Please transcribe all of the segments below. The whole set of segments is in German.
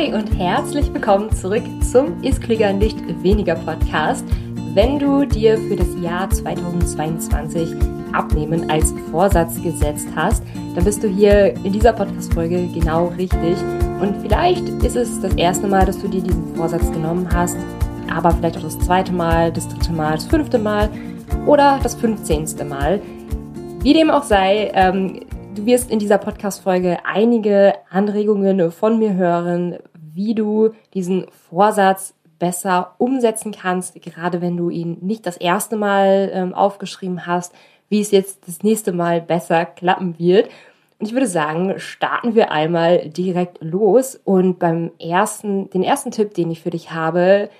Hi und herzlich willkommen zurück zum Ist Klüger nicht weniger Podcast. Wenn du dir für das Jahr 2022 Abnehmen als Vorsatz gesetzt hast, dann bist du hier in dieser Podcast-Folge genau richtig. Und vielleicht ist es das erste Mal, dass du dir diesen Vorsatz genommen hast, aber vielleicht auch das zweite Mal, das dritte Mal, das fünfte Mal oder das fünfzehnste Mal. Wie dem auch sei, ähm, du wirst in dieser Podcast-Folge einige Anregungen von mir hören, wie du diesen Vorsatz besser umsetzen kannst, gerade wenn du ihn nicht das erste Mal ähm, aufgeschrieben hast, wie es jetzt das nächste Mal besser klappen wird. Und ich würde sagen, starten wir einmal direkt los. Und beim ersten, den ersten Tipp, den ich für dich habe,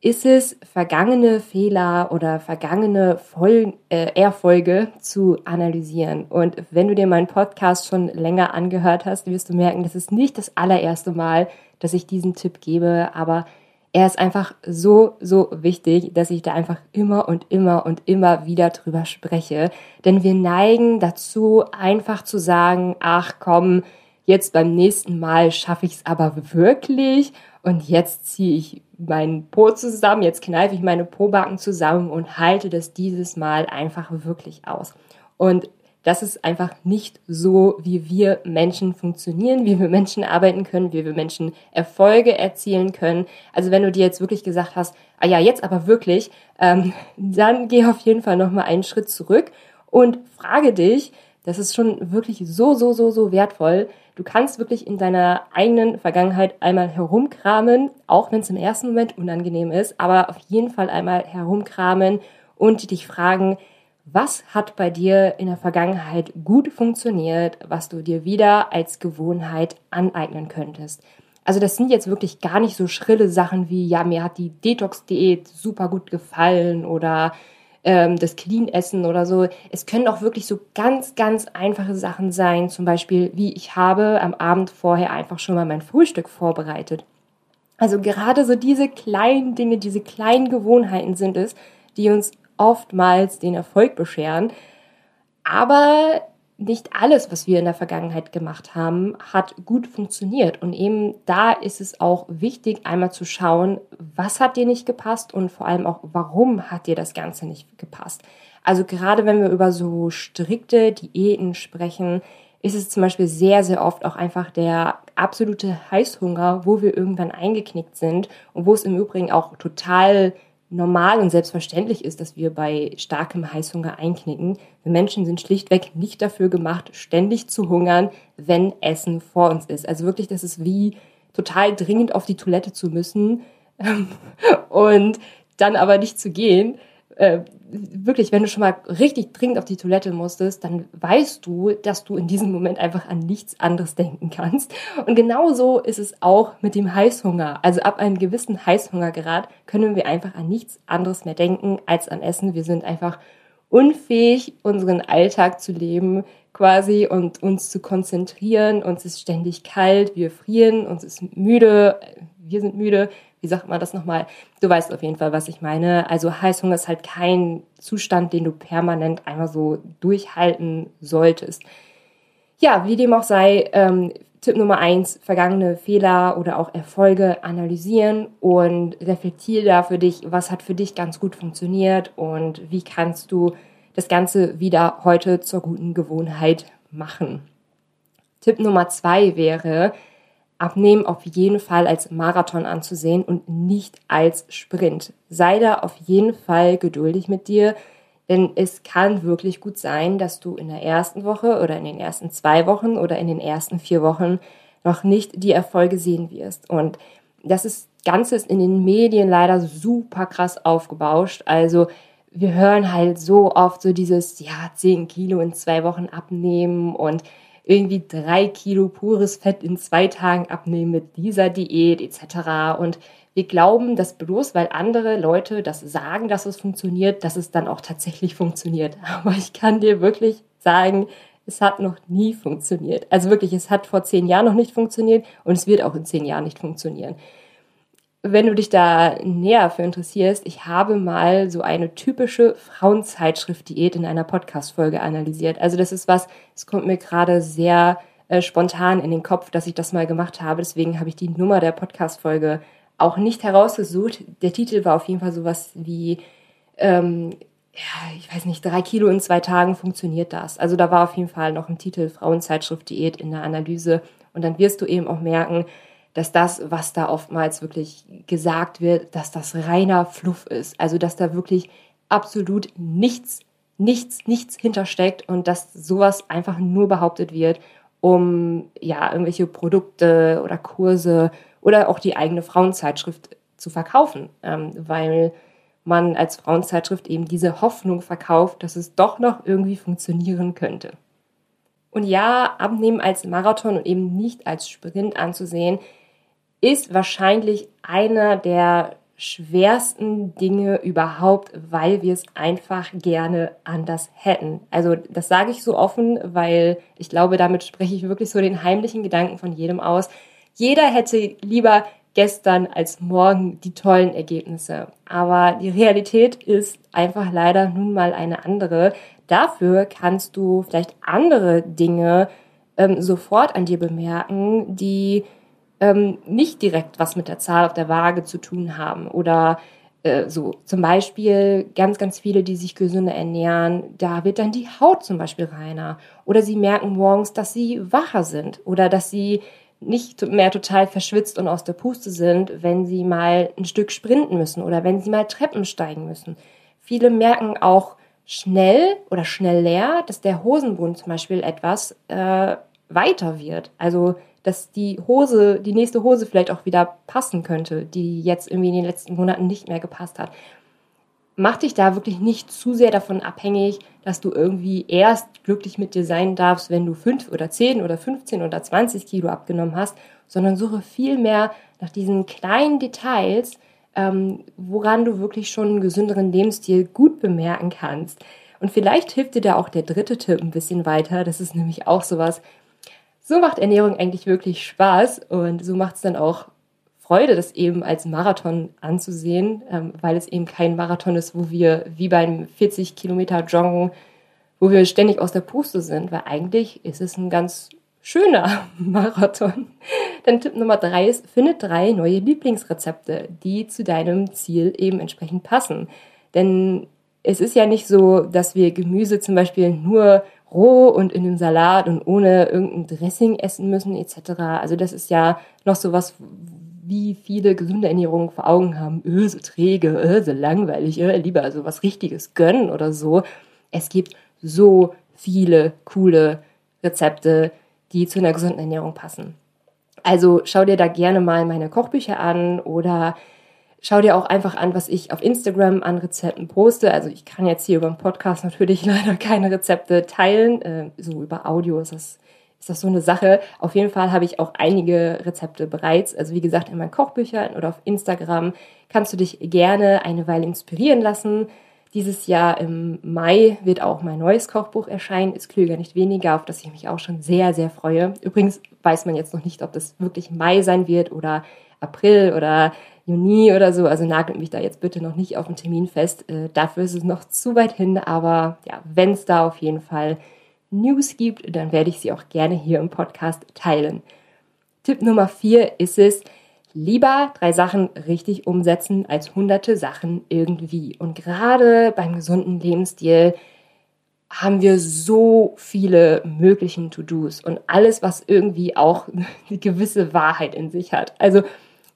ist es, vergangene Fehler oder vergangene Vol äh, Erfolge zu analysieren. Und wenn du dir meinen Podcast schon länger angehört hast, wirst du merken, das ist nicht das allererste Mal, dass ich diesen Tipp gebe, aber er ist einfach so, so wichtig, dass ich da einfach immer und immer und immer wieder drüber spreche. Denn wir neigen dazu, einfach zu sagen, ach komm, jetzt beim nächsten Mal schaffe ich es aber wirklich und jetzt ziehe ich meinen Po zusammen, jetzt kneife ich meine Pobacken zusammen und halte das dieses Mal einfach wirklich aus. Und das ist einfach nicht so, wie wir Menschen funktionieren, wie wir Menschen arbeiten können, wie wir Menschen Erfolge erzielen können. Also wenn du dir jetzt wirklich gesagt hast, ah ja, jetzt aber wirklich, ähm, dann geh auf jeden Fall nochmal einen Schritt zurück und frage dich, das ist schon wirklich so, so, so, so wertvoll. Du kannst wirklich in deiner eigenen Vergangenheit einmal herumkramen, auch wenn es im ersten Moment unangenehm ist, aber auf jeden Fall einmal herumkramen und dich fragen, was hat bei dir in der Vergangenheit gut funktioniert, was du dir wieder als Gewohnheit aneignen könntest? Also das sind jetzt wirklich gar nicht so schrille Sachen wie, ja, mir hat die Detox-Diät super gut gefallen oder ähm, das Clean-Essen oder so. Es können auch wirklich so ganz, ganz einfache Sachen sein. Zum Beispiel, wie ich habe am Abend vorher einfach schon mal mein Frühstück vorbereitet. Also gerade so diese kleinen Dinge, diese kleinen Gewohnheiten sind es, die uns oftmals den Erfolg bescheren. Aber nicht alles, was wir in der Vergangenheit gemacht haben, hat gut funktioniert. Und eben da ist es auch wichtig, einmal zu schauen, was hat dir nicht gepasst und vor allem auch, warum hat dir das Ganze nicht gepasst. Also gerade wenn wir über so strikte Diäten sprechen, ist es zum Beispiel sehr, sehr oft auch einfach der absolute Heißhunger, wo wir irgendwann eingeknickt sind und wo es im Übrigen auch total normal und selbstverständlich ist, dass wir bei starkem Heißhunger einknicken. Wir Menschen sind schlichtweg nicht dafür gemacht, ständig zu hungern, wenn Essen vor uns ist. Also wirklich, das ist wie total dringend auf die Toilette zu müssen und dann aber nicht zu gehen. Wirklich, wenn du schon mal richtig dringend auf die Toilette musstest, dann weißt du, dass du in diesem Moment einfach an nichts anderes denken kannst. Und genauso ist es auch mit dem Heißhunger. Also ab einem gewissen Heißhungergrad können wir einfach an nichts anderes mehr denken als an Essen. Wir sind einfach unfähig, unseren Alltag zu leben quasi und uns zu konzentrieren. Uns ist ständig kalt, wir frieren, uns ist müde, wir sind müde, wie sagt man das nochmal? Du weißt auf jeden Fall, was ich meine. Also Heißhunger ist halt kein Zustand, den du permanent einmal so durchhalten solltest. Ja, wie dem auch sei, ähm, Tipp Nummer eins, vergangene Fehler oder auch Erfolge analysieren und reflektiere da für dich, was hat für dich ganz gut funktioniert und wie kannst du das Ganze wieder heute zur guten Gewohnheit machen. Tipp Nummer zwei wäre, Abnehmen auf jeden Fall als Marathon anzusehen und nicht als Sprint. Sei da auf jeden Fall geduldig mit dir, denn es kann wirklich gut sein, dass du in der ersten Woche oder in den ersten zwei Wochen oder in den ersten vier Wochen noch nicht die Erfolge sehen wirst. Und das ist Ganze ist in den Medien leider super krass aufgebauscht. Also wir hören halt so oft so dieses, ja, zehn Kilo in zwei Wochen abnehmen und irgendwie drei Kilo pures Fett in zwei Tagen abnehmen mit dieser Diät etc. Und wir glauben, dass bloß weil andere Leute das sagen, dass es funktioniert, dass es dann auch tatsächlich funktioniert. Aber ich kann dir wirklich sagen, es hat noch nie funktioniert. Also wirklich, es hat vor zehn Jahren noch nicht funktioniert und es wird auch in zehn Jahren nicht funktionieren wenn du dich da näher für interessierst, ich habe mal so eine typische Frauenzeitschrift-Diät in einer Podcast-Folge analysiert. Also das ist was, es kommt mir gerade sehr äh, spontan in den Kopf, dass ich das mal gemacht habe. Deswegen habe ich die Nummer der Podcast-Folge auch nicht herausgesucht. Der Titel war auf jeden Fall sowas wie, ähm, ja, ich weiß nicht, drei Kilo in zwei Tagen funktioniert das. Also da war auf jeden Fall noch ein Titel Frauenzeitschrift Diät in der Analyse. Und dann wirst du eben auch merken, dass das, was da oftmals wirklich gesagt wird, dass das reiner Fluff ist. Also dass da wirklich absolut nichts, nichts, nichts hintersteckt und dass sowas einfach nur behauptet wird, um ja irgendwelche Produkte oder Kurse oder auch die eigene Frauenzeitschrift zu verkaufen, ähm, weil man als Frauenzeitschrift eben diese Hoffnung verkauft, dass es doch noch irgendwie funktionieren könnte. Und ja, Abnehmen als Marathon und eben nicht als Sprint anzusehen, ist wahrscheinlich einer der schwersten Dinge überhaupt, weil wir es einfach gerne anders hätten. Also das sage ich so offen, weil ich glaube, damit spreche ich wirklich so den heimlichen Gedanken von jedem aus. Jeder hätte lieber gestern als morgen die tollen Ergebnisse. Aber die Realität ist einfach leider nun mal eine andere. Dafür kannst du vielleicht andere Dinge ähm, sofort an dir bemerken, die ähm, nicht direkt was mit der Zahl auf der Waage zu tun haben oder äh, so zum Beispiel ganz, ganz viele, die sich gesünder ernähren, da wird dann die Haut zum Beispiel reiner oder sie merken morgens, dass sie wacher sind oder dass sie nicht mehr total verschwitzt und aus der Puste sind, wenn sie mal ein Stück sprinten müssen oder wenn sie mal Treppen steigen müssen. Viele merken auch schnell oder schnell leer, dass der Hosenbund zum Beispiel etwas äh, weiter wird. Also dass die Hose, die nächste Hose vielleicht auch wieder passen könnte, die jetzt irgendwie in den letzten Monaten nicht mehr gepasst hat. Mach dich da wirklich nicht zu sehr davon abhängig, dass du irgendwie erst glücklich mit dir sein darfst, wenn du fünf oder zehn oder 15 oder 20 Kilo abgenommen hast, sondern suche viel mehr nach diesen kleinen Details, ähm, woran du wirklich schon einen gesünderen Lebensstil gut bemerken kannst. Und vielleicht hilft dir da auch der dritte Tipp ein bisschen weiter. Das ist nämlich auch sowas, so macht Ernährung eigentlich wirklich Spaß und so macht es dann auch Freude, das eben als Marathon anzusehen, ähm, weil es eben kein Marathon ist, wo wir wie beim 40 Kilometer Joggen, wo wir ständig aus der Puste sind, weil eigentlich ist es ein ganz schöner Marathon. Dann Tipp Nummer drei ist, finde drei neue Lieblingsrezepte, die zu deinem Ziel eben entsprechend passen. Denn es ist ja nicht so, dass wir Gemüse zum Beispiel nur roh und in einem Salat und ohne irgendein Dressing essen müssen etc. Also das ist ja noch so was, wie viele gesunde Ernährungen vor Augen haben. Öh, so träge, öh, so langweilig, öh, lieber also was Richtiges gönnen oder so. Es gibt so viele coole Rezepte, die zu einer gesunden Ernährung passen. Also schau dir da gerne mal meine Kochbücher an oder Schau dir auch einfach an, was ich auf Instagram an Rezepten poste. Also ich kann jetzt hier über den Podcast natürlich leider keine Rezepte teilen. Äh, so über Audio ist das, ist das so eine Sache. Auf jeden Fall habe ich auch einige Rezepte bereits. Also wie gesagt, in meinen Kochbüchern oder auf Instagram kannst du dich gerne eine Weile inspirieren lassen. Dieses Jahr im Mai wird auch mein neues Kochbuch erscheinen, ist klüger nicht weniger, auf das ich mich auch schon sehr, sehr freue. Übrigens weiß man jetzt noch nicht, ob das wirklich Mai sein wird oder April oder Juni oder so. Also nagelt mich da jetzt bitte noch nicht auf den Termin fest. Äh, dafür ist es noch zu weit hin. Aber ja, wenn es da auf jeden Fall News gibt, dann werde ich sie auch gerne hier im Podcast teilen. Tipp Nummer vier ist es, lieber drei Sachen richtig umsetzen als hunderte Sachen irgendwie. Und gerade beim gesunden Lebensstil haben wir so viele möglichen To-Dos und alles, was irgendwie auch eine gewisse Wahrheit in sich hat. Also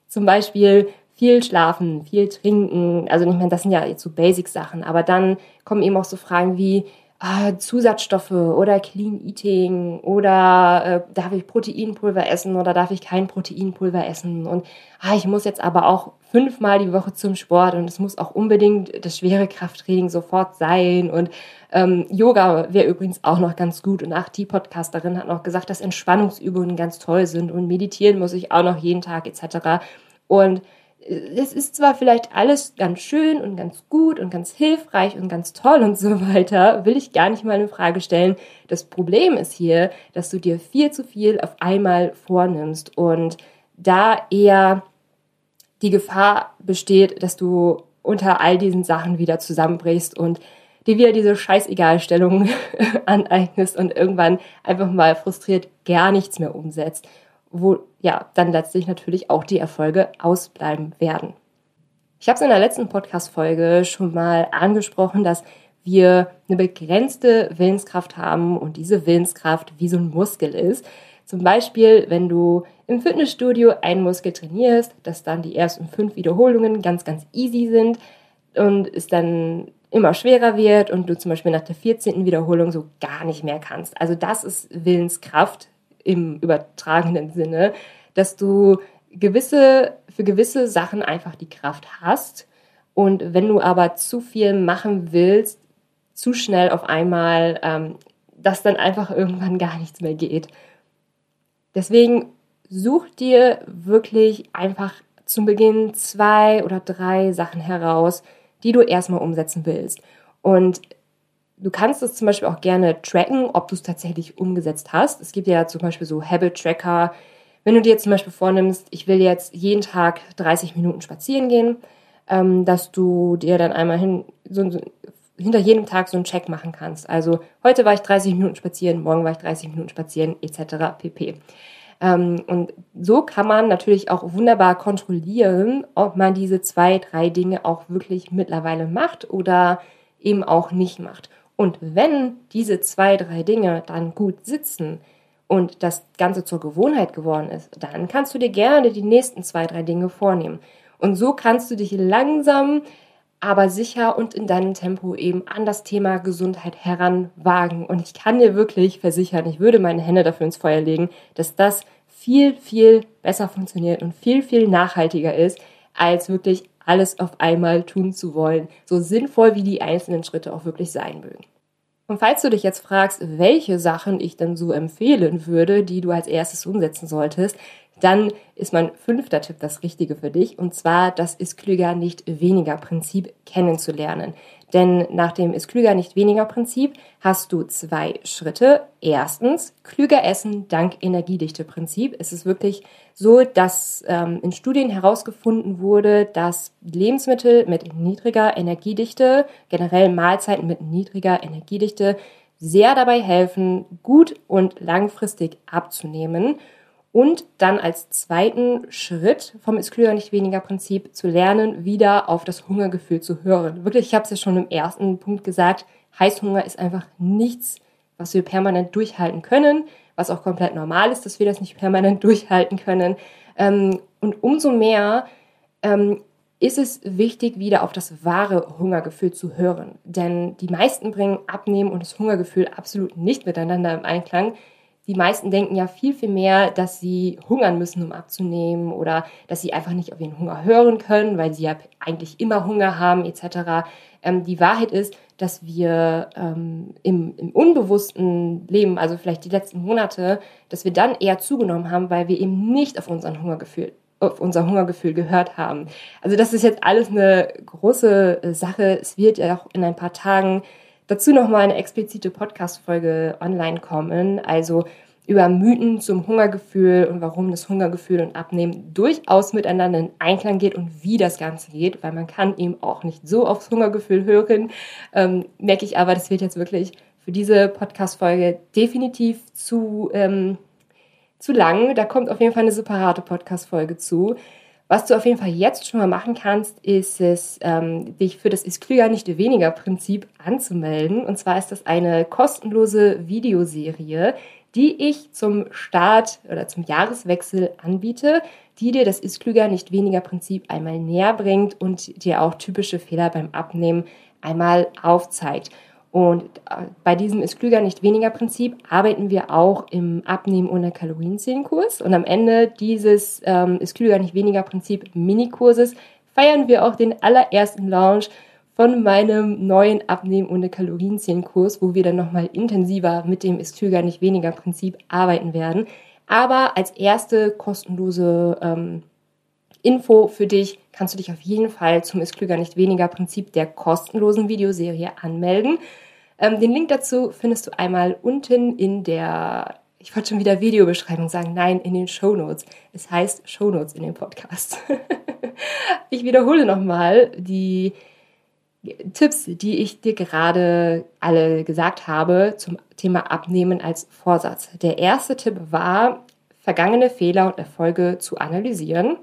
zum Beispiel viel schlafen, viel trinken. Also ich meine, das sind ja jetzt so Basic-Sachen, aber dann kommen eben auch so Fragen wie ah, Zusatzstoffe oder Clean Eating oder äh, darf ich Proteinpulver essen oder darf ich kein Proteinpulver essen? Und ah, ich muss jetzt aber auch fünfmal die Woche zum Sport und es muss auch unbedingt das schwere Krafttraining sofort sein. Und ähm, Yoga wäre übrigens auch noch ganz gut. Und auch die Podcasterin hat noch gesagt, dass Entspannungsübungen ganz toll sind. Und meditieren muss ich auch noch jeden Tag etc. Und es ist zwar vielleicht alles ganz schön und ganz gut und ganz hilfreich und ganz toll und so weiter, will ich gar nicht mal in Frage stellen. Das Problem ist hier, dass du dir viel zu viel auf einmal vornimmst und da eher die Gefahr besteht, dass du unter all diesen Sachen wieder zusammenbrichst und dir wieder diese Scheißegalstellung aneignest und irgendwann einfach mal frustriert gar nichts mehr umsetzt, wo ja dann letztlich natürlich auch die Erfolge ausbleiben werden. Ich habe es in der letzten Podcast-Folge schon mal angesprochen, dass wir eine begrenzte Willenskraft haben und diese Willenskraft wie so ein Muskel ist. Zum Beispiel, wenn du im Fitnessstudio einen Muskel trainierst, dass dann die ersten fünf Wiederholungen ganz, ganz easy sind und es dann immer schwerer wird und du zum Beispiel nach der 14. Wiederholung so gar nicht mehr kannst. Also das ist Willenskraft im übertragenen Sinne, dass du gewisse, für gewisse Sachen einfach die Kraft hast. Und wenn du aber zu viel machen willst, zu schnell auf einmal, ähm, dass dann einfach irgendwann gar nichts mehr geht. Deswegen such dir wirklich einfach zum Beginn zwei oder drei Sachen heraus, die du erstmal umsetzen willst. Und du kannst es zum Beispiel auch gerne tracken, ob du es tatsächlich umgesetzt hast. Es gibt ja zum Beispiel so Habit-Tracker. Wenn du dir zum Beispiel vornimmst, ich will jetzt jeden Tag 30 Minuten spazieren gehen, ähm, dass du dir dann einmal hin, so, so, hinter jedem Tag so einen Check machen kannst. Also heute war ich 30 Minuten spazieren, morgen war ich 30 Minuten spazieren, etc. pp. Ähm, und so kann man natürlich auch wunderbar kontrollieren, ob man diese zwei, drei Dinge auch wirklich mittlerweile macht oder eben auch nicht macht. Und wenn diese zwei, drei Dinge dann gut sitzen und das Ganze zur Gewohnheit geworden ist, dann kannst du dir gerne die nächsten zwei, drei Dinge vornehmen. Und so kannst du dich langsam aber sicher und in deinem Tempo eben an das Thema Gesundheit heranwagen. Und ich kann dir wirklich versichern, ich würde meine Hände dafür ins Feuer legen, dass das viel, viel besser funktioniert und viel, viel nachhaltiger ist, als wirklich alles auf einmal tun zu wollen, so sinnvoll wie die einzelnen Schritte auch wirklich sein mögen. Und falls du dich jetzt fragst, welche Sachen ich dann so empfehlen würde, die du als erstes umsetzen solltest, dann ist mein fünfter Tipp das Richtige für dich. Und zwar das ist klüger nicht weniger Prinzip kennenzulernen. Denn nach dem ist klüger nicht weniger Prinzip hast du zwei Schritte. Erstens, klüger essen dank Energiedichte Prinzip. Es ist wirklich so, dass ähm, in Studien herausgefunden wurde, dass Lebensmittel mit niedriger Energiedichte, generell Mahlzeiten mit niedriger Energiedichte, sehr dabei helfen, gut und langfristig abzunehmen. Und dann als zweiten Schritt vom ist klüger nicht weniger Prinzip zu lernen, wieder auf das Hungergefühl zu hören. Wirklich, ich habe es ja schon im ersten Punkt gesagt, Heißhunger ist einfach nichts, was wir permanent durchhalten können, was auch komplett normal ist, dass wir das nicht permanent durchhalten können. Ähm, und umso mehr ähm, ist es wichtig, wieder auf das wahre Hungergefühl zu hören. Denn die meisten bringen Abnehmen und das Hungergefühl absolut nicht miteinander im Einklang die meisten denken ja viel, viel mehr, dass sie hungern müssen, um abzunehmen oder dass sie einfach nicht auf ihren Hunger hören können, weil sie ja eigentlich immer Hunger haben etc. Ähm, die Wahrheit ist, dass wir ähm, im, im unbewussten Leben, also vielleicht die letzten Monate, dass wir dann eher zugenommen haben, weil wir eben nicht auf unseren Hungergefühl auf unser Hungergefühl gehört haben. Also das ist jetzt alles eine große äh, Sache. Es wird ja auch in ein paar Tagen dazu nochmal eine explizite Podcast-Folge online kommen. Also über Mythen zum Hungergefühl und warum das Hungergefühl und Abnehmen durchaus miteinander in Einklang geht und wie das Ganze geht, weil man kann eben auch nicht so aufs Hungergefühl hören. Ähm, merke ich aber, das wird jetzt wirklich für diese Podcast-Folge definitiv zu, ähm, zu lang. Da kommt auf jeden Fall eine separate Podcast-Folge zu. Was du auf jeden Fall jetzt schon mal machen kannst, ist es, ähm, dich für das ist klüger nicht weniger Prinzip anzumelden. Und zwar ist das eine kostenlose Videoserie, die ich zum Start oder zum Jahreswechsel anbiete, die dir das ist klüger nicht weniger Prinzip einmal näher bringt und dir auch typische Fehler beim Abnehmen einmal aufzeigt. Und äh, bei diesem ist klüger nicht weniger Prinzip arbeiten wir auch im Abnehmen ohne Kalorienzählenkurs. Und am Ende dieses ähm, ist klüger nicht weniger Prinzip Minikurses feiern wir auch den allerersten Launch von meinem neuen Abnehmen ohne Kalorienzählenkurs, wo wir dann nochmal intensiver mit dem ist klüger nicht weniger Prinzip arbeiten werden. Aber als erste kostenlose ähm, Info für dich kannst du dich auf jeden Fall zum Ist klüger nicht weniger Prinzip der kostenlosen Videoserie anmelden. Ähm, den Link dazu findest du einmal unten in der, ich wollte schon wieder Videobeschreibung sagen, nein, in den Show Notes. Es heißt Show Notes in dem Podcast. ich wiederhole nochmal, die Tipps, die ich dir gerade alle gesagt habe zum Thema Abnehmen als Vorsatz. Der erste Tipp war, vergangene Fehler und Erfolge zu analysieren.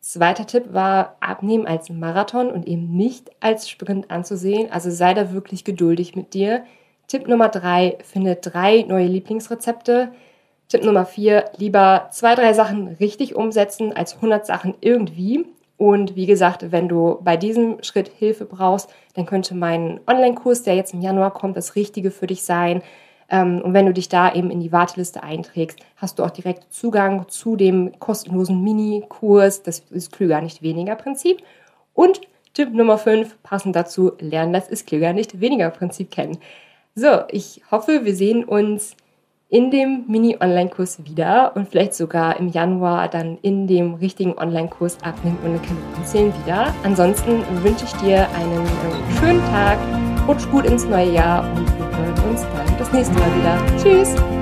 Zweiter Tipp war, Abnehmen als Marathon und eben nicht als Sprint anzusehen. Also sei da wirklich geduldig mit dir. Tipp Nummer drei, finde drei neue Lieblingsrezepte. Tipp Nummer vier, lieber zwei, drei Sachen richtig umsetzen als 100 Sachen irgendwie. Und wie gesagt, wenn du bei diesem Schritt Hilfe brauchst, dann könnte mein Online-Kurs, der jetzt im Januar kommt, das Richtige für dich sein. Ähm, und wenn du dich da eben in die Warteliste einträgst, hast du auch direkt Zugang zu dem kostenlosen Mini-Kurs. Das ist klüger, nicht weniger Prinzip. Und Tipp Nummer 5, passend dazu, lernen das ist klüger, nicht weniger Prinzip kennen. So, ich hoffe, wir sehen uns in dem Mini-Online-Kurs wieder und vielleicht sogar im Januar dann in dem richtigen Online-Kurs Abnehmen ohne Kalorien zählen wieder. Ansonsten wünsche ich dir einen äh, schönen Tag, rutsch gut ins neue Jahr und wir hören uns dann das nächste Mal wieder. Tschüss!